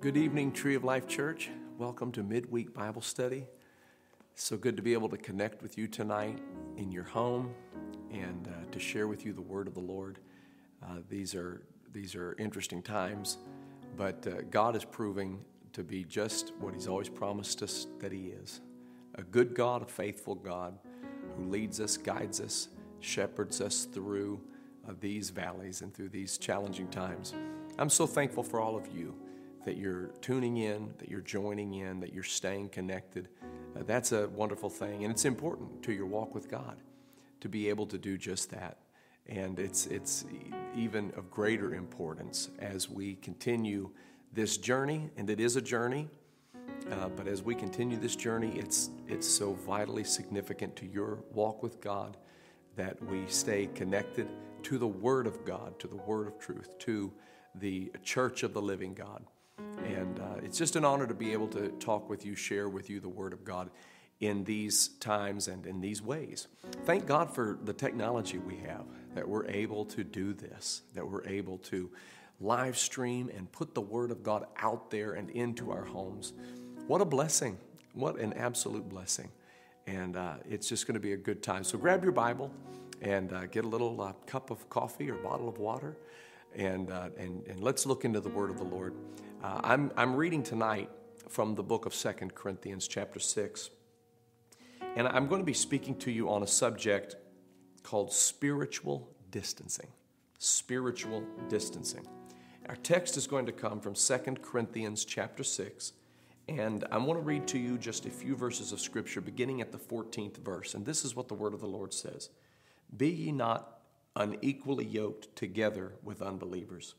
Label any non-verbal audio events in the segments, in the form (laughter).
Good evening, Tree of Life Church. Welcome to Midweek Bible Study. So good to be able to connect with you tonight in your home and uh, to share with you the word of the Lord. Uh, these are these are interesting times, but uh, God is proving to be just what He's always promised us that He is a good God, a faithful God who leads us, guides us, shepherds us through uh, these valleys and through these challenging times. I'm so thankful for all of you that you're tuning in, that you're joining in, that you're staying connected. Uh, that's a wonderful thing. And it's important to your walk with God to be able to do just that. And it's, it's even of greater importance as we continue this journey, and it is a journey. Uh, but as we continue this journey, it's, it's so vitally significant to your walk with God that we stay connected to the Word of God, to the Word of truth, to the church of the living God. And uh, it's just an honor to be able to talk with you, share with you the Word of God in these times and in these ways. Thank God for the technology we have, that we're able to do this, that we're able to live stream and put the Word of God out there and into our homes. What a blessing! What an absolute blessing. And uh, it's just going to be a good time. So grab your Bible and uh, get a little uh, cup of coffee or bottle of water and, uh, and, and let's look into the Word of the Lord. Uh, I'm, I'm reading tonight from the book of Second Corinthians, chapter 6. And I'm going to be speaking to you on a subject called spiritual distancing. Spiritual distancing. Our text is going to come from Second Corinthians chapter 6. And I want to read to you just a few verses of Scripture beginning at the 14th verse. And this is what the Word of the Lord says Be ye not unequally yoked together with unbelievers.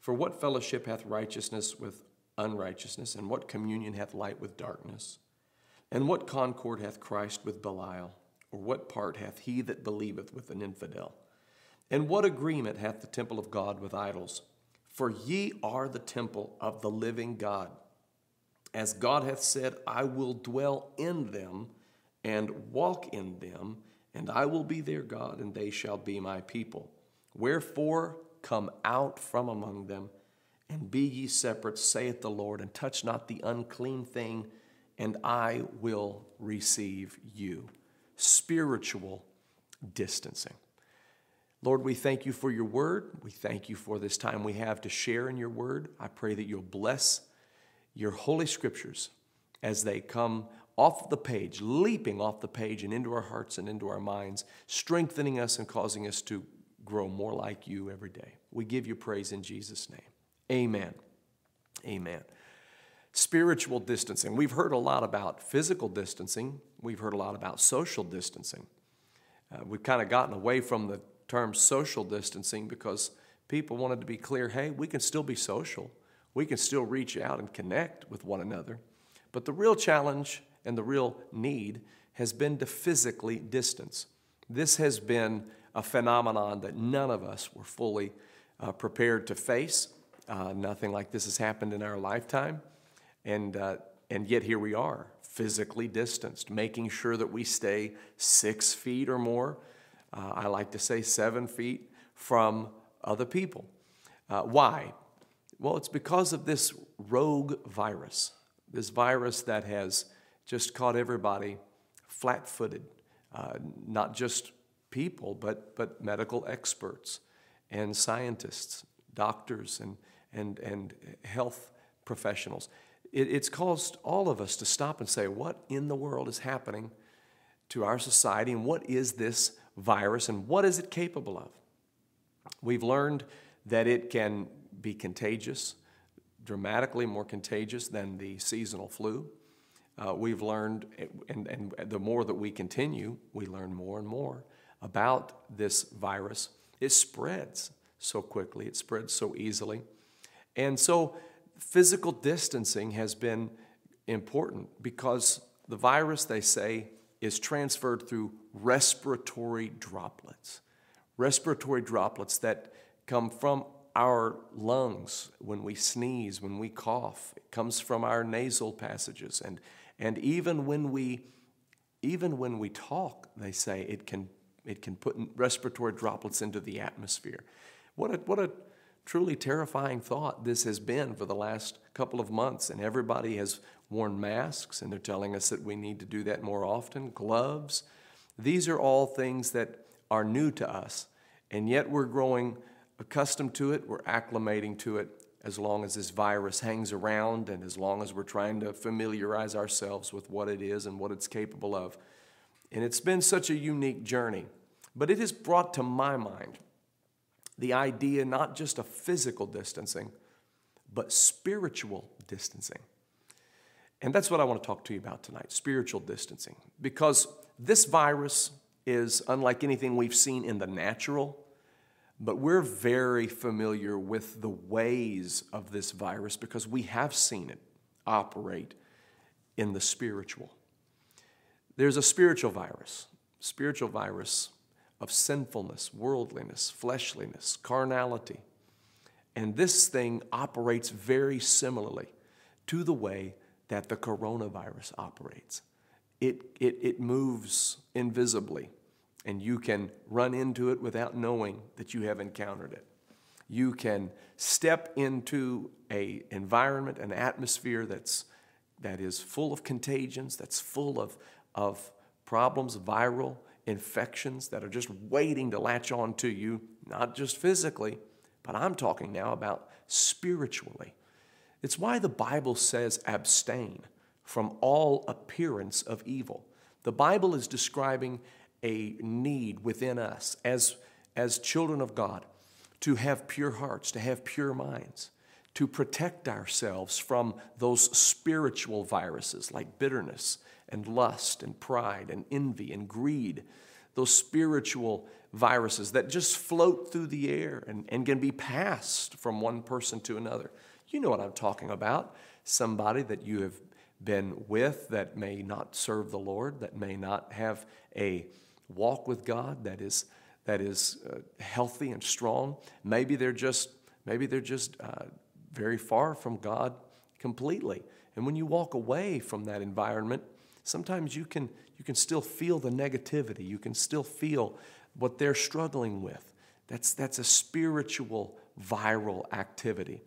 For what fellowship hath righteousness with unrighteousness, and what communion hath light with darkness? And what concord hath Christ with Belial? Or what part hath he that believeth with an infidel? And what agreement hath the temple of God with idols? For ye are the temple of the living God. As God hath said, I will dwell in them and walk in them, and I will be their God, and they shall be my people. Wherefore, Come out from among them, and be ye separate, saith the Lord, and touch not the unclean thing, and I will receive you. Spiritual distancing. Lord, we thank you for your word. We thank you for this time we have to share in your word. I pray that you'll bless your holy scriptures as they come off the page, leaping off the page and into our hearts and into our minds, strengthening us and causing us to grow more like you every day. We give you praise in Jesus' name. Amen. Amen. Spiritual distancing. We've heard a lot about physical distancing, we've heard a lot about social distancing. Uh, we've kind of gotten away from the term social distancing because people wanted to be clear hey, we can still be social, we can still reach out and connect with one another. But the real challenge and the real need has been to physically distance. This has been a phenomenon that none of us were fully uh, prepared to face. Uh, nothing like this has happened in our lifetime. And, uh, and yet here we are, physically distanced, making sure that we stay six feet or more. Uh, I like to say seven feet from other people. Uh, why? Well, it's because of this rogue virus, this virus that has just caught everybody flat footed, uh, not just people, but, but medical experts and scientists, doctors, and, and, and health professionals. It, it's caused all of us to stop and say, what in the world is happening to our society, and what is this virus, and what is it capable of? We've learned that it can be contagious, dramatically more contagious than the seasonal flu. Uh, we've learned, and, and the more that we continue, we learn more and more about this virus. It spreads so quickly, it spreads so easily. And so, physical distancing has been important because the virus, they say, is transferred through respiratory droplets. Respiratory droplets that come from our lungs when we sneeze, when we cough. It comes from our nasal passages. And, and even when we even when we talk, they say it can it can put respiratory droplets into the atmosphere. What a, what a truly terrifying thought this has been for the last couple of months, and everybody has worn masks, and they're telling us that we need to do that more often. Gloves. These are all things that are new to us, and yet we're growing accustomed to it, we're acclimating to it as long as this virus hangs around and as long as we're trying to familiarize ourselves with what it is and what it's capable of. And it's been such a unique journey, but it has brought to my mind the idea not just of physical distancing, but spiritual distancing. And that's what I want to talk to you about tonight spiritual distancing. Because this virus is unlike anything we've seen in the natural, but we're very familiar with the ways of this virus because we have seen it operate in the spiritual. There's a spiritual virus, spiritual virus of sinfulness, worldliness, fleshliness, carnality. And this thing operates very similarly to the way that the coronavirus operates. It, it, it moves invisibly, and you can run into it without knowing that you have encountered it. You can step into a environment, an atmosphere that's, that is full of contagions, that's full of, of problems, viral infections that are just waiting to latch on to you, not just physically, but I'm talking now about spiritually. It's why the Bible says abstain from all appearance of evil. The Bible is describing a need within us as, as children of God to have pure hearts, to have pure minds, to protect ourselves from those spiritual viruses like bitterness and lust and pride and envy and greed, those spiritual viruses that just float through the air and, and can be passed from one person to another. You know what I'm talking about. Somebody that you have been with that may not serve the Lord, that may not have a walk with God that is, that is uh, healthy and strong. Maybe they're just, maybe they're just uh, very far from God completely. And when you walk away from that environment, sometimes you can, you can still feel the negativity. You can still feel what they're struggling with. That's, that's a spiritual viral activity.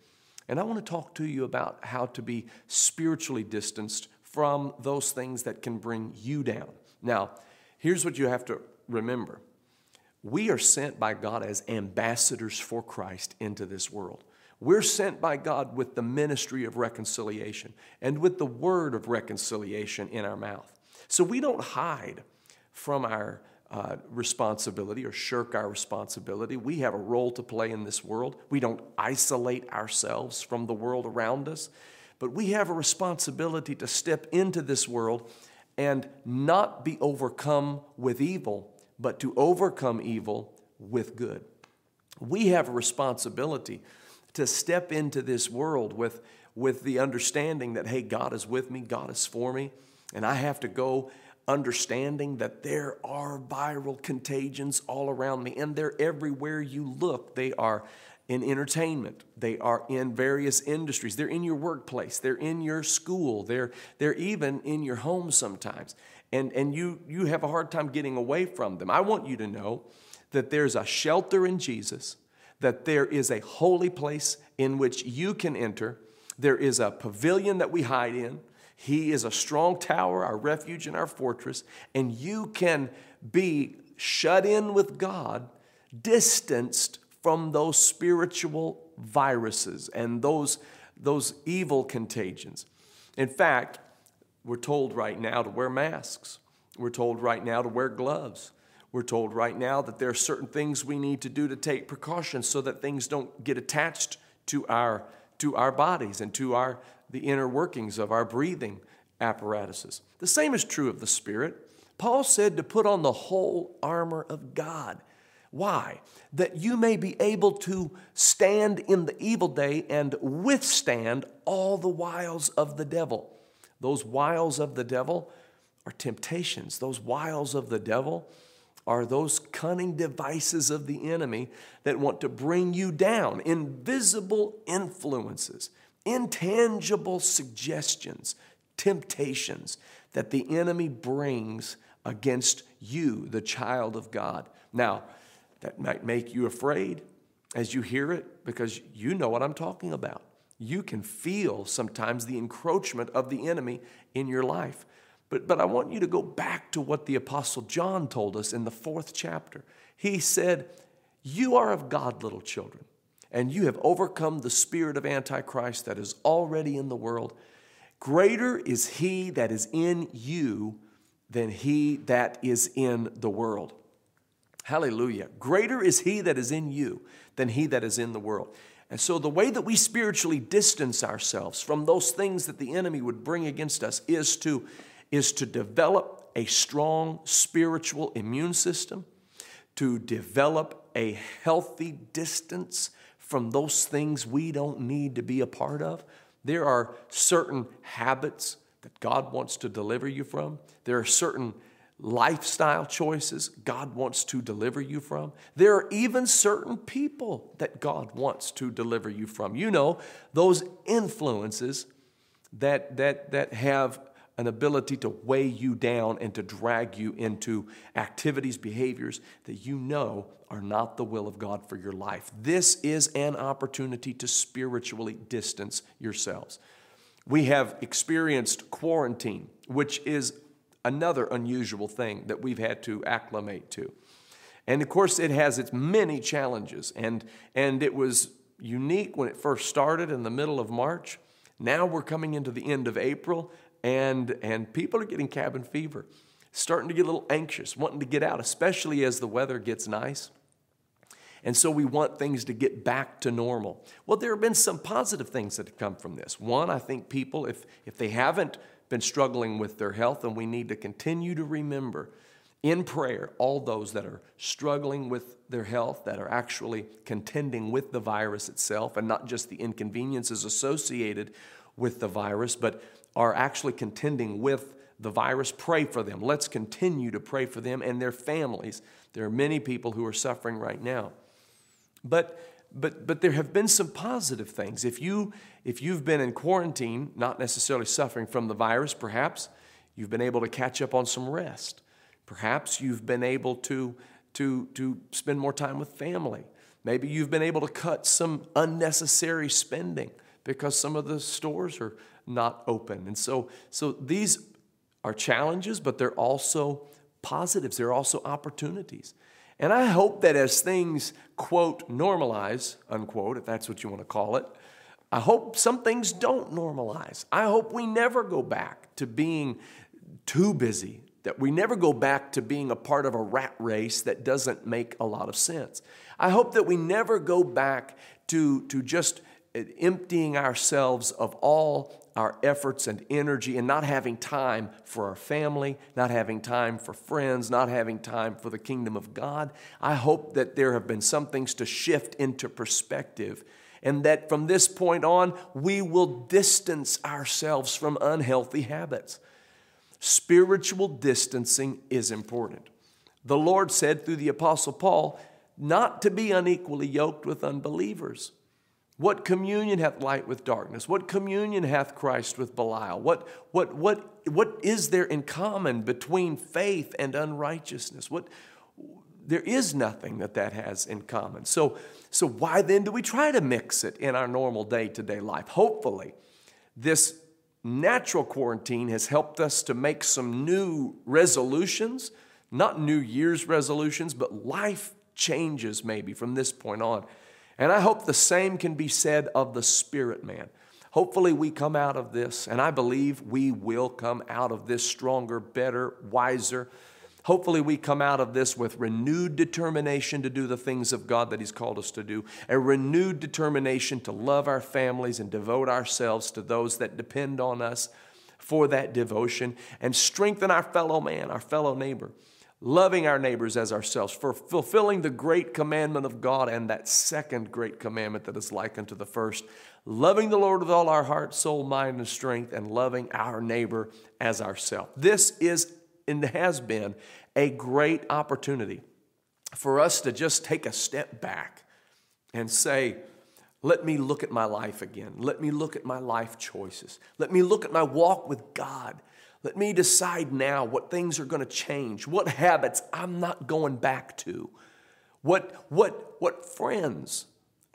And I want to talk to you about how to be spiritually distanced from those things that can bring you down. Now, here's what you have to remember we are sent by God as ambassadors for Christ into this world. We're sent by God with the ministry of reconciliation and with the word of reconciliation in our mouth. So we don't hide from our uh, responsibility or shirk our responsibility. We have a role to play in this world. We don't isolate ourselves from the world around us, but we have a responsibility to step into this world and not be overcome with evil, but to overcome evil with good. We have a responsibility to step into this world with, with the understanding that, hey, God is with me, God is for me, and I have to go understanding that there are viral contagions all around me, and they're everywhere you look. They are in entertainment, they are in various industries, they're in your workplace, they're in your school, they're, they're even in your home sometimes. And, and you, you have a hard time getting away from them. I want you to know that there's a shelter in Jesus that there is a holy place in which you can enter. There is a pavilion that we hide in. He is a strong tower, our refuge and our fortress, and you can be shut in with God, distanced from those spiritual viruses and those, those evil contagions. In fact, we're told right now to wear masks. We're told right now to wear gloves. We're told right now that there are certain things we need to do to take precautions so that things don't get attached to our, to our bodies and to our, the inner workings of our breathing apparatuses. The same is true of the Spirit. Paul said to put on the whole armor of God. Why? That you may be able to stand in the evil day and withstand all the wiles of the devil. Those wiles of the devil are temptations. Those wiles of the devil are those cunning devices of the enemy that want to bring you down, invisible influences, intangible suggestions, temptations that the enemy brings against you, the child of God. Now, that might make you afraid. as you hear it because you know what I'm talking about. You can feel sometimes the encroachment of the enemy in your life. But, but I want you to go back to what the Apostle John told us in the fourth chapter. He said, You are of God, little children, and you have overcome the spirit of Antichrist that is already in the world. Greater is he that is in you than he that is in the world. Hallelujah. Greater is he that is in you than he that is in the world. And so, the way that we spiritually distance ourselves from those things that the enemy would bring against us is to, is to develop a strong spiritual immune system, to develop a healthy distance from those things we don't need to be a part of. There are certain habits that God wants to deliver you from, there are certain lifestyle choices God wants to deliver you from. There are even certain people that God wants to deliver you from. You know, those influences that, that, that have an ability to weigh you down and to drag you into activities, behaviors that you know are not the will of God for your life. This is an opportunity to spiritually distance yourselves. We have experienced quarantine, which is another unusual thing that we've had to acclimate to. And of course, it has its many challenges. And, and it was unique when it first started in the middle of March. Now we're coming into the end of April, and, and people are getting cabin fever, starting to get a little anxious, wanting to get out, especially as the weather gets nice. And so we want things to get back to normal. Well, there have been some positive things that have come from this. One, I think people, if, if they haven't been struggling with their health, and we need to continue to remember in prayer all those that are struggling with their health, that are actually contending with the virus itself, and not just the inconveniences associated with the virus, but are actually contending with the virus. Pray for them. Let's continue to pray for them and their families. There are many people who are suffering right now. But but but there have been some positive things. If you if you've been in quarantine, not necessarily suffering from the virus, perhaps you've been able to catch up on some rest. Perhaps you've been able to to to spend more time with family. Maybe you've been able to cut some unnecessary spending because some of the stores are not open. And so so these are challenges, but they're also positives. They're also opportunities. And I hope that as things, quote, normalize, unquote, if that's what you want to call it, I hope some things don't normalize. I hope we never go back to being too busy, that we never go back to being a part of a rat race that doesn't make a lot of sense. I hope that we never go back to, to just emptying ourselves of all our efforts and energy and not having time for our family, not having time for friends, not having time for the kingdom of God. I hope that there have been some things to shift into perspective and that from this point on, we will distance ourselves from unhealthy habits. Spiritual distancing is important. The Lord said through the Apostle Paul, not to be unequally yoked with unbelievers. What communion hath light with darkness? What communion hath Christ with Belial? What, what, what, what is there in common between faith and unrighteousness? What, there is nothing that that has in common. So, so why then do we try to mix it in our normal day to day life? Hopefully, this natural quarantine has helped us to make some new resolutions, not New Year's resolutions, but life changes maybe from this point on. And I hope the same can be said of the spirit man. Hopefully, we come out of this, and I believe we will come out of this stronger, better, wiser. Hopefully, we come out of this with renewed determination to do the things of God that He's called us to do, a renewed determination to love our families and devote ourselves to those that depend on us for that devotion, and strengthen our fellow man, our fellow neighbor loving our neighbors as ourselves, for fulfilling the great commandment of God and that second great commandment that is like unto the first, loving the Lord with all our heart, soul, mind, and strength, and loving our neighbor as ourselves. This is and has been a great opportunity for us to just take a step back and say, let me look at my life again. Let me look at my life choices. Let me look at my walk with God. Let me decide now what things are going to change, what habits I'm not going back to, what, what, what friends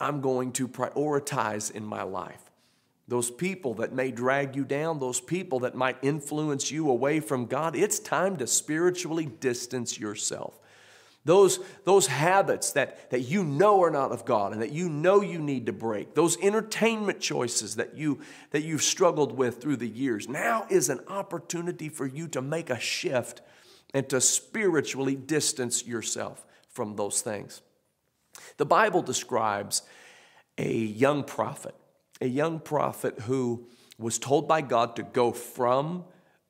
I'm going to prioritize in my life. Those people that may drag you down, those people that might influence you away from God, it's time to spiritually distance yourself. Those, those habits that, that you know are not of God and that you know you need to break, those entertainment choices that, you, that you've struggled with through the years, now is an opportunity for you to make a shift and to spiritually distance yourself from those things. The Bible describes a young prophet, a young prophet who was told by God to go from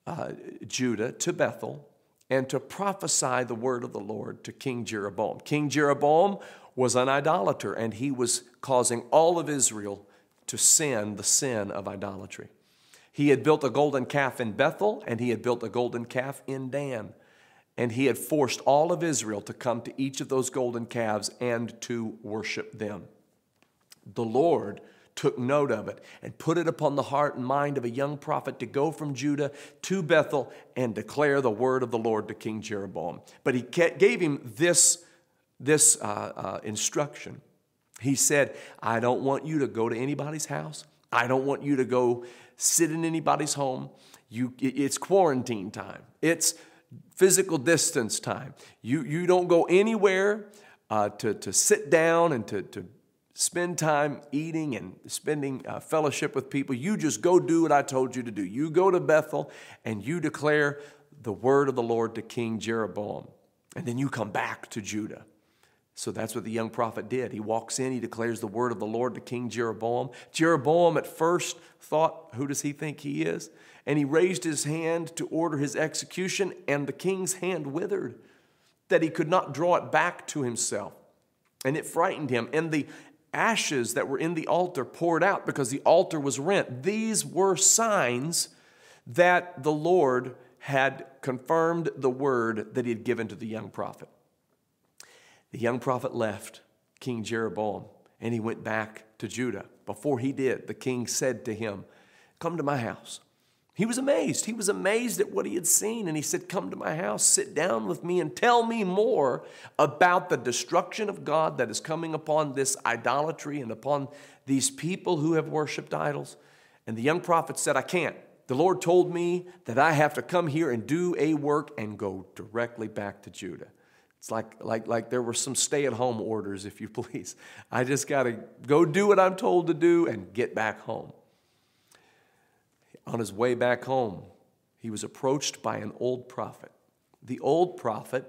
uh, Judah to Bethel and to prophesy the word of the Lord to King Jeroboam. King Jeroboam was an idolater, and he was causing all of Israel to sin the sin of idolatry. He had built a golden calf in Bethel, and he had built a golden calf in Dan. And he had forced all of Israel to come to each of those golden calves and to worship them. The Lord took note of it and put it upon the heart and mind of a young prophet to go from Judah to Bethel and declare the word of the Lord to King Jeroboam. But he gave him this, this uh, uh, instruction. He said, I don't want you to go to anybody's house. I don't want you to go sit in anybody's home. You, it's quarantine time. It's physical distance time. You, you don't go anywhere uh, to, to sit down and to, to spend time eating and spending uh, fellowship with people. You just go do what I told you to do. You go to Bethel and you declare the word of the Lord to King Jeroboam. And then you come back to Judah. So that's what the young prophet did. He walks in, he declares the word of the Lord to King Jeroboam. Jeroboam at first thought, Who does he think he is? And he raised his hand to order his execution, and the king's hand withered, that he could not draw it back to himself. And it frightened him. And the ashes that were in the altar poured out because the altar was rent. These were signs that the Lord had confirmed the word that he had given to the young prophet. The young prophet left King Jeroboam and he went back to Judah. Before he did, the king said to him, Come to my house. He was amazed. He was amazed at what he had seen. And he said, Come to my house, sit down with me, and tell me more about the destruction of God that is coming upon this idolatry and upon these people who have worshiped idols. And the young prophet said, I can't. The Lord told me that I have to come here and do a work and go directly back to Judah. It's like, like, like there were some stay at home orders, if you (laughs) please. I just got to go do what I'm told to do and get back home. On his way back home, he was approached by an old prophet. The old prophet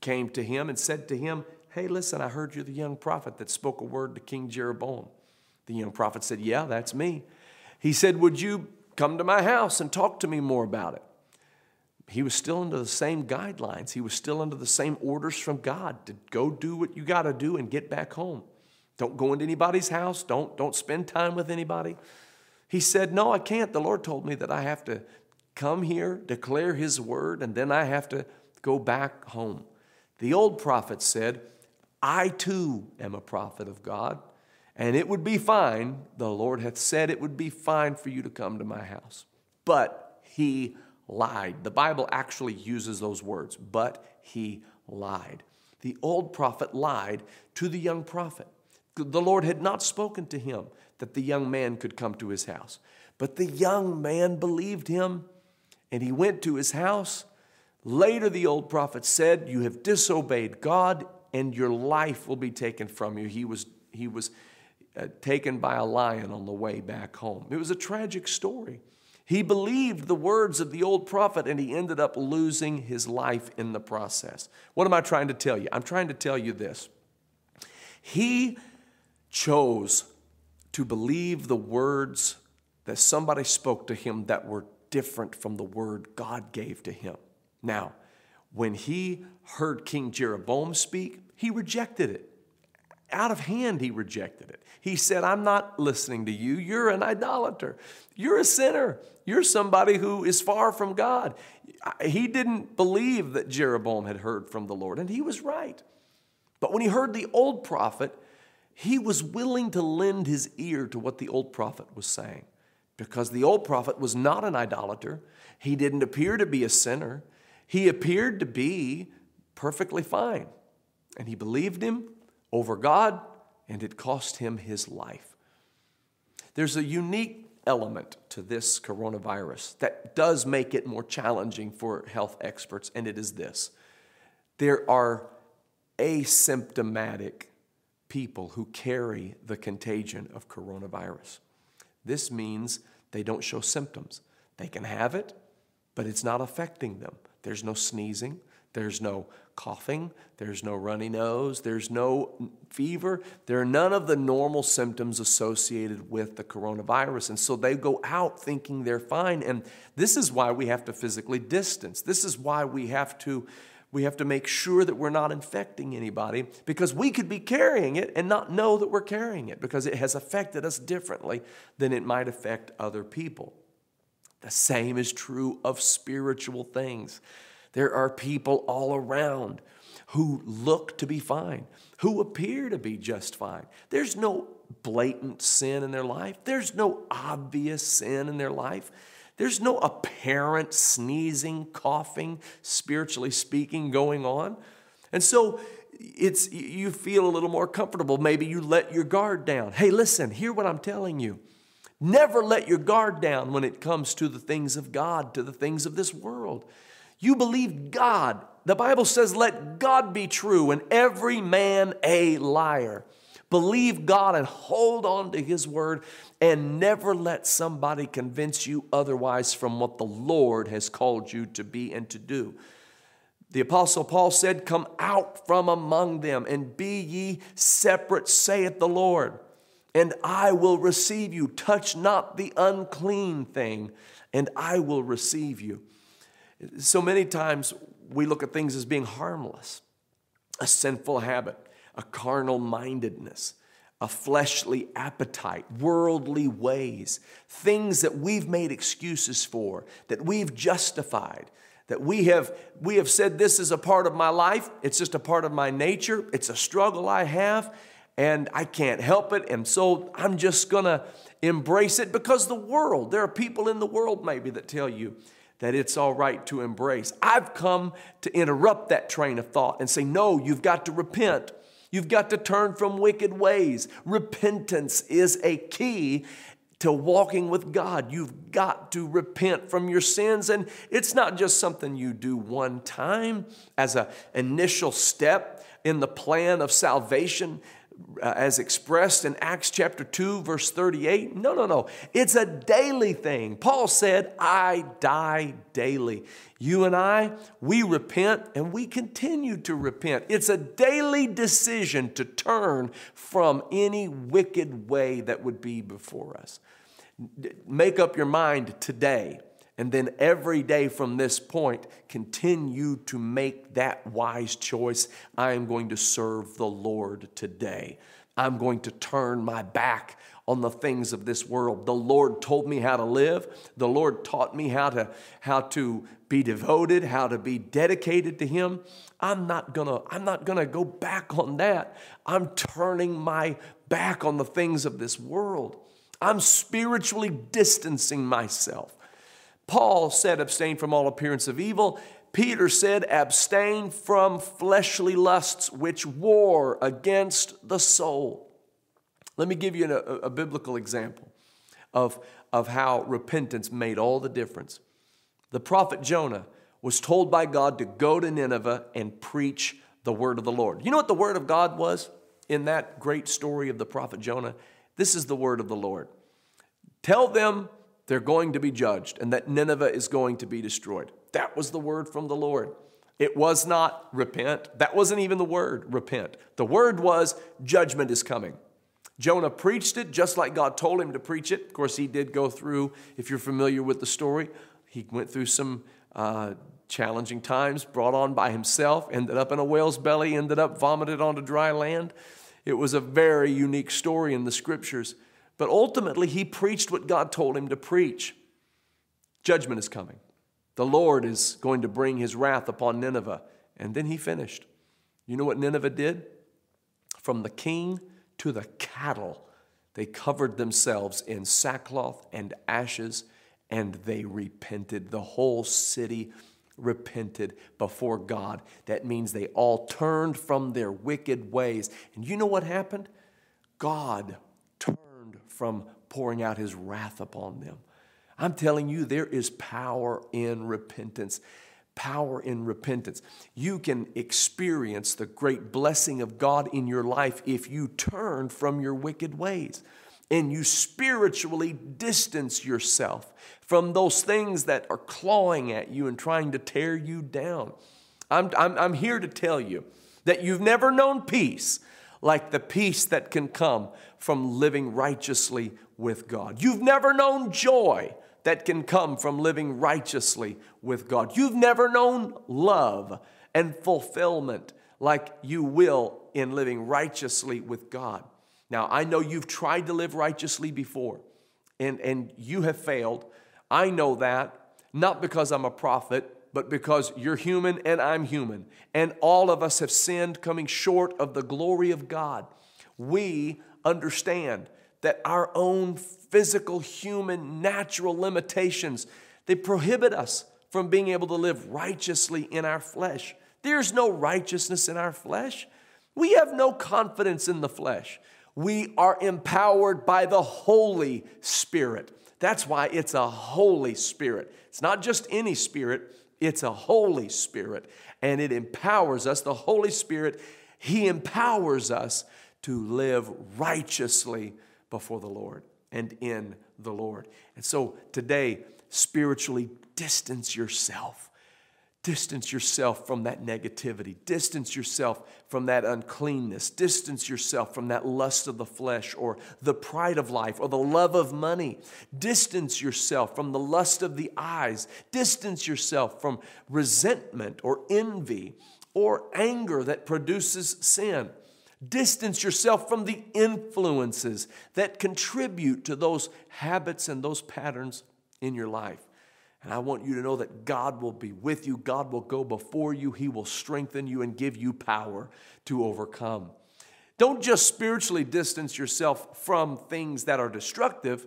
came to him and said to him, Hey, listen, I heard you're the young prophet that spoke a word to King Jeroboam. The young prophet said, Yeah, that's me. He said, Would you come to my house and talk to me more about it? He was still under the same guidelines. He was still under the same orders from God to go do what you got to do and get back home. Don't go into anybody's house. Don't, don't spend time with anybody. He said, No, I can't. The Lord told me that I have to come here, declare His word, and then I have to go back home. The old prophet said, I too am a prophet of God, and it would be fine. The Lord hath said it would be fine for you to come to my house. But he lied. The Bible actually uses those words, but he lied. The old prophet lied to the young prophet. The Lord had not spoken to him that the young man could come to his house. But the young man believed him and he went to his house. Later, the old prophet said, You have disobeyed God and your life will be taken from you. He was, he was uh, taken by a lion on the way back home. It was a tragic story. He believed the words of the old prophet and he ended up losing his life in the process. What am I trying to tell you? I'm trying to tell you this. He chose to believe the words that somebody spoke to him that were different from the word God gave to him. Now, when he heard King Jeroboam speak, he rejected it. Out of hand, he rejected it. He said, I'm not listening to you. You're an idolater. You're a sinner. You're somebody who is far from God. He didn't believe that Jeroboam had heard from the Lord, and he was right. But when he heard the old prophet, he was willing to lend his ear to what the old prophet was saying because the old prophet was not an idolater. He didn't appear to be a sinner. He appeared to be perfectly fine. And he believed him over God and it cost him his life. There's a unique element to this coronavirus that does make it more challenging for health experts, and it is this there are asymptomatic people who carry the contagion of coronavirus. This means they don't show symptoms. They can have it, but it's not affecting them. There's no sneezing, there's no coughing, there's no runny nose, there's no fever. There are none of the normal symptoms associated with the coronavirus. And so they go out thinking they're fine. And this is why we have to physically distance. This is why we have to we have to make sure that we're not infecting anybody because we could be carrying it and not know that we're carrying it because it has affected us differently than it might affect other people. The same is true of spiritual things. There are people all around who look to be fine, who appear to be just fine. There's no blatant sin in their life, there's no obvious sin in their life. There's no apparent sneezing, coughing, spiritually speaking, going on. And so it's you feel a little more comfortable. Maybe you let your guard down. Hey, listen, hear what I'm telling you. Never let your guard down when it comes to the things of God, to the things of this world. You believe God. The Bible says, let God be true and every man a liar. Believe God and hold on to His word and never let somebody convince you otherwise from what the Lord has called you to be and to do. The Apostle Paul said, Come out from among them and be ye separate, saith the Lord, and I will receive you. Touch not the unclean thing, and I will receive you. So many times we look at things as being harmless, a sinful habit a carnal mindedness, a fleshly appetite, worldly ways, things that we've made excuses for, that we've justified, that we have, we have said this is a part of my life, it's just a part of my nature, it's a struggle I have, and I can't help it, and so I'm just gonna embrace it because the world, there are people in the world maybe that tell you, that it's all right to embrace. I've come to interrupt that train of thought and say, no, you've got to repent. You've got to turn from wicked ways. Repentance is a key to walking with God. You've got to repent from your sins. And it's not just something you do one time as an initial step in the plan of salvation Uh, as expressed in Acts chapter 2, verse 38. No, no, no. It's a daily thing. Paul said, I die daily. You and I, we repent and we continue to repent. It's a daily decision to turn from any wicked way that would be before us. Make up your mind today and then every day from this point, continue to make that wise choice. I am going to serve the Lord today. I'm going to turn my back on the things of this world. The Lord told me how to live. The Lord taught me how to, how to be devoted, how to be dedicated to Him. I'm not gonna, I'm not gonna go back on that. I'm turning my back on the things of this world. I'm spiritually distancing myself. Paul said, abstain from all appearance of evil. Peter said, abstain from fleshly lusts which war against the soul. Let me give you a, a, biblical example of, of how repentance made all the difference. The prophet Jonah was told by God to go to Nineveh and preach the word of the Lord. You know what the word of God was in that great story of the prophet Jonah? This is the word of the Lord. Tell them they're going to be judged and that Nineveh is going to be destroyed. That was the word from the Lord. It was not repent. That wasn't even the word, repent. The word was judgment is coming. Jonah preached it just like God told him to preach it. Of course, he did go through, if you're familiar with the story, he went through some uh, challenging times brought on by himself, ended up in a whale's belly, ended up vomited onto dry land. It was a very unique story in the scriptures. But ultimately, he preached what God told him to preach. Judgment is coming. The Lord is going to bring his wrath upon Nineveh. And then he finished. You know what Nineveh did? From the king to the cattle, they covered themselves in sackcloth and ashes and they repented. The whole city repented before God. That means they all turned from their wicked ways. And you know what happened? God from pouring out his wrath upon them. I'm telling you, there is power in repentance. Power in repentance. You can experience the great blessing of God in your life if you turn from your wicked ways and you spiritually distance yourself from those things that are clawing at you and trying to tear you down. I'm, I'm, I'm here to tell you that you've never known peace like the peace that can come from living righteously with God. You've never known joy that can come from living righteously with God. You've never known love and fulfillment like you will in living righteously with God. Now, I know you've tried to live righteously before and, and you have failed. I know that, not because I'm a prophet, but because you're human and I'm human. And all of us have sinned, coming short of the glory of God. We understand that our own physical, human, natural limitations, they prohibit us from being able to live righteously in our flesh. There's no righteousness in our flesh. We have no confidence in the flesh. We are empowered by the Holy Spirit. That's why it's a Holy Spirit. It's not just any spirit, it's a Holy Spirit. And it empowers us. The Holy Spirit, He empowers us to live righteously before the Lord and in the Lord. And so today, spiritually distance yourself. Distance yourself from that negativity. Distance yourself from that uncleanness. Distance yourself from that lust of the flesh or the pride of life or the love of money. Distance yourself from the lust of the eyes. Distance yourself from resentment or envy or anger that produces sin. Distance yourself from the influences that contribute to those habits and those patterns in your life. And I want you to know that God will be with you, God will go before you, He will strengthen you and give you power to overcome. Don't just spiritually distance yourself from things that are destructive,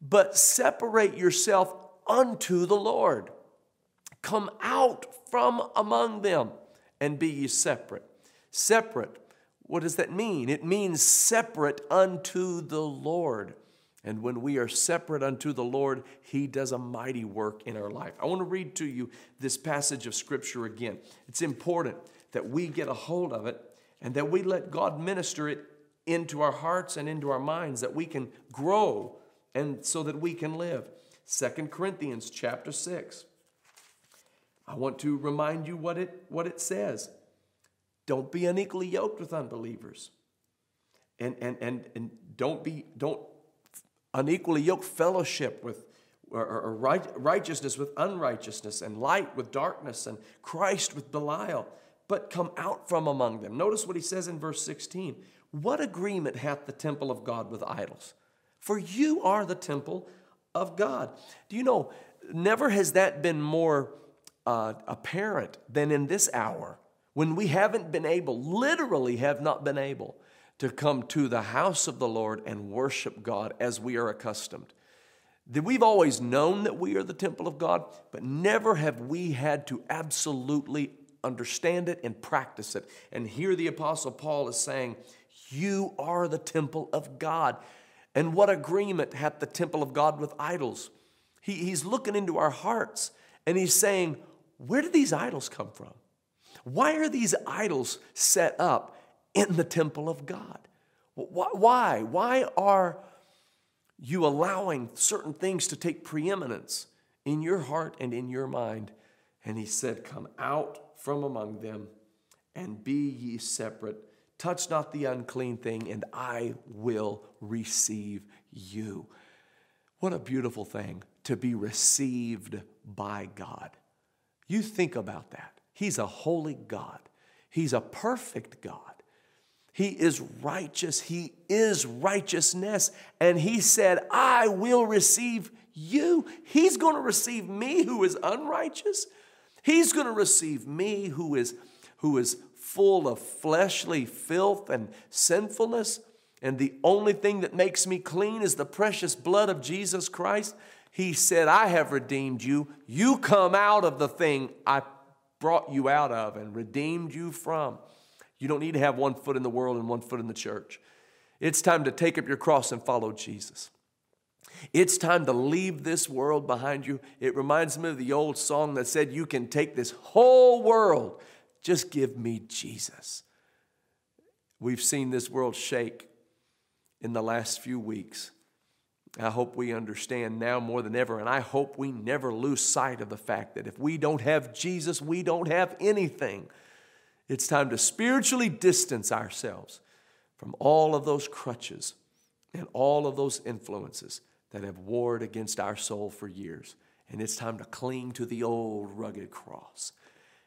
but separate yourself unto the Lord. Come out from among them and be ye separate. Separate what does that mean? It means separate unto the Lord. And when we are separate unto the Lord, He does a mighty work in our life. I want to read to you this passage of Scripture again. It's important that we get a hold of it and that we let God minister it into our hearts and into our minds, that we can grow and so that we can live. Second Corinthians chapter 6. I want to remind you what it, what it says. Don't be unequally yoked with unbelievers. And, and, and, and don't be, don't unequally yoke fellowship with or, or right, righteousness with unrighteousness and light with darkness and Christ with Belial, but come out from among them. Notice what he says in verse 16. What agreement hath the temple of God with idols? For you are the temple of God. Do you know, never has that been more uh, apparent than in this hour when we haven't been able, literally have not been able, to come to the house of the Lord and worship God as we are accustomed. That we've always known that we are the temple of God, but never have we had to absolutely understand it and practice it. And here the Apostle Paul is saying, You are the temple of God. And what agreement hath the temple of God with idols? He, he's looking into our hearts and he's saying, Where did these idols come from? Why are these idols set up in the temple of God? Why? Why are you allowing certain things to take preeminence in your heart and in your mind? And he said, Come out from among them and be ye separate. Touch not the unclean thing, and I will receive you. What a beautiful thing to be received by God. You think about that. He's a holy God. He's a perfect God. He is righteous. He is righteousness. And He said, I will receive you. He's going to receive me who is unrighteous. He's going to receive me who is, who is full of fleshly filth and sinfulness. And the only thing that makes me clean is the precious blood of Jesus Christ. He said, I have redeemed you. You come out of the thing I brought you out of and redeemed you from. You don't need to have one foot in the world and one foot in the church. It's time to take up your cross and follow Jesus. It's time to leave this world behind you. It reminds me of the old song that said, You can take this whole world, just give me Jesus. We've seen this world shake in the last few weeks. I hope we understand now more than ever, and I hope we never lose sight of the fact that if we don't have Jesus, we don't have anything. It's time to spiritually distance ourselves from all of those crutches and all of those influences that have warred against our soul for years. And it's time to cling to the old rugged cross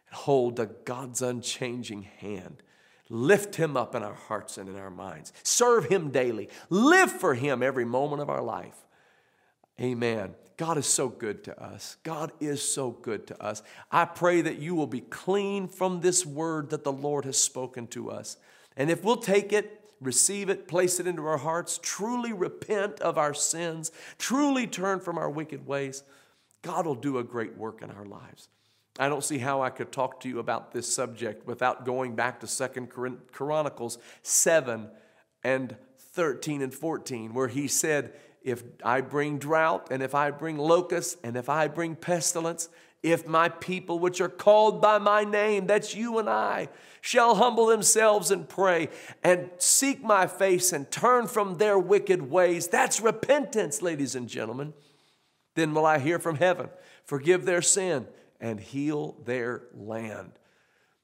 and hold to God's unchanging hand Lift him up in our hearts and in our minds. Serve him daily. Live for him every moment of our life. Amen. God is so good to us. God is so good to us. I pray that you will be clean from this word that the Lord has spoken to us. And if we'll take it, receive it, place it into our hearts, truly repent of our sins, truly turn from our wicked ways, God will do a great work in our lives. I don't see how I could talk to you about this subject without going back to Second Chronicles 7 and 13 and 14, where he said, If I bring drought, and if I bring locusts, and if I bring pestilence, if my people, which are called by my name, that's you and I, shall humble themselves and pray and seek my face and turn from their wicked ways, that's repentance, ladies and gentlemen. Then will I hear from heaven, forgive their sin and heal their land.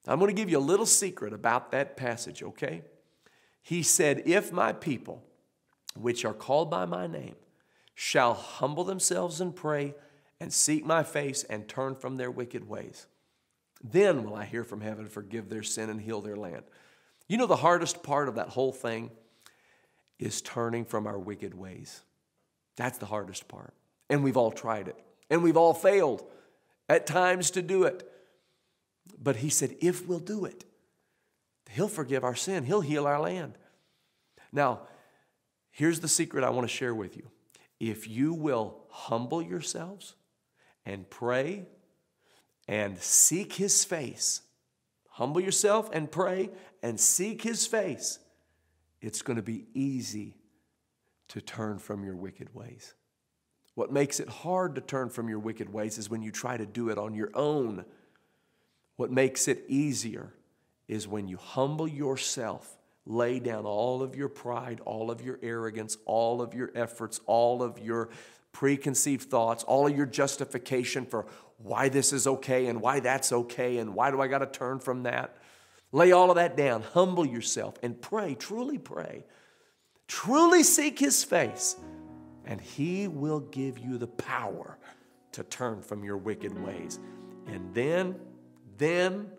I'm going to give you a little secret about that passage, okay? He said, If my people, which are called by my name, shall humble themselves and pray and seek my face and turn from their wicked ways, then will I hear from heaven, forgive their sin, and heal their land. You know, the hardest part of that whole thing is turning from our wicked ways. That's the hardest part. And we've all tried it, and we've all failed at times to do it. But he said, if we'll do it, he'll forgive our sin, he'll heal our land. Now, here's the secret I want to share with you. If you will humble yourselves and pray and seek his face, humble yourself and pray and seek his face, it's going to be easy to turn from your wicked ways. What makes it hard to turn from your wicked ways is when you try to do it on your own. What makes it easier is when you humble yourself, lay down all of your pride, all of your arrogance, all of your efforts, all of your preconceived thoughts, all of your justification for why this is okay and why that's okay and why do I got to turn from that. Lay all of that down, humble yourself, and pray, truly pray. Truly seek His face and He will give you the power to turn from your wicked ways. And then, then,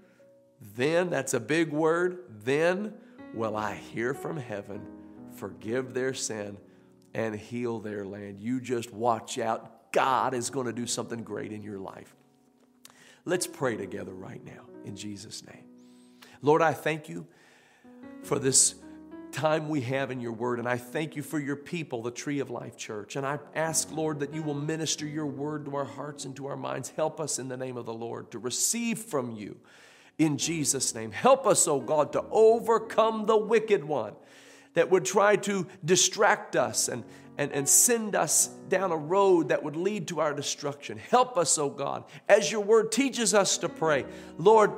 then, that's a big word, then will I hear from heaven, forgive their sin, and heal their land. You just watch out. God is going to do something great in your life. Let's pray together right now in Jesus' name. Lord, I thank you for this time we have in your word. And I thank you for your people, the Tree of Life Church. And I ask, Lord, that you will minister your word to our hearts and to our minds. Help us in the name of the Lord to receive from you in Jesus' name. Help us, oh God, to overcome the wicked one that would try to distract us and, and, and send us down a road that would lead to our destruction. Help us, oh God, as your word teaches us to pray. Lord,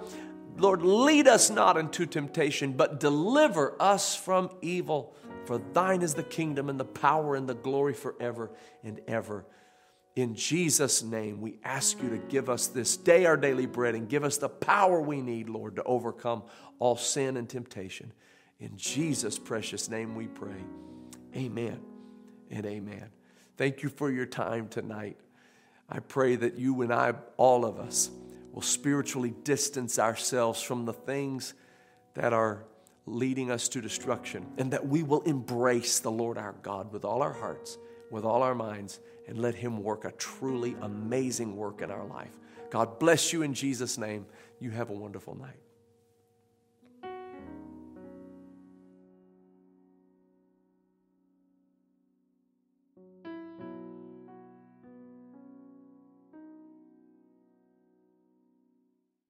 Lord, lead us not into temptation, but deliver us from evil. For thine is the kingdom and the power and the glory forever and ever. In Jesus' name, we ask you to give us this day our daily bread and give us the power we need, Lord, to overcome all sin and temptation. In Jesus' precious name we pray. Amen and amen. Thank you for your time tonight. I pray that you and I, all of us, will spiritually distance ourselves from the things that are leading us to destruction, and that we will embrace the Lord our God with all our hearts, with all our minds, and let Him work a truly amazing work in our life. God bless you in Jesus' name. You have a wonderful night.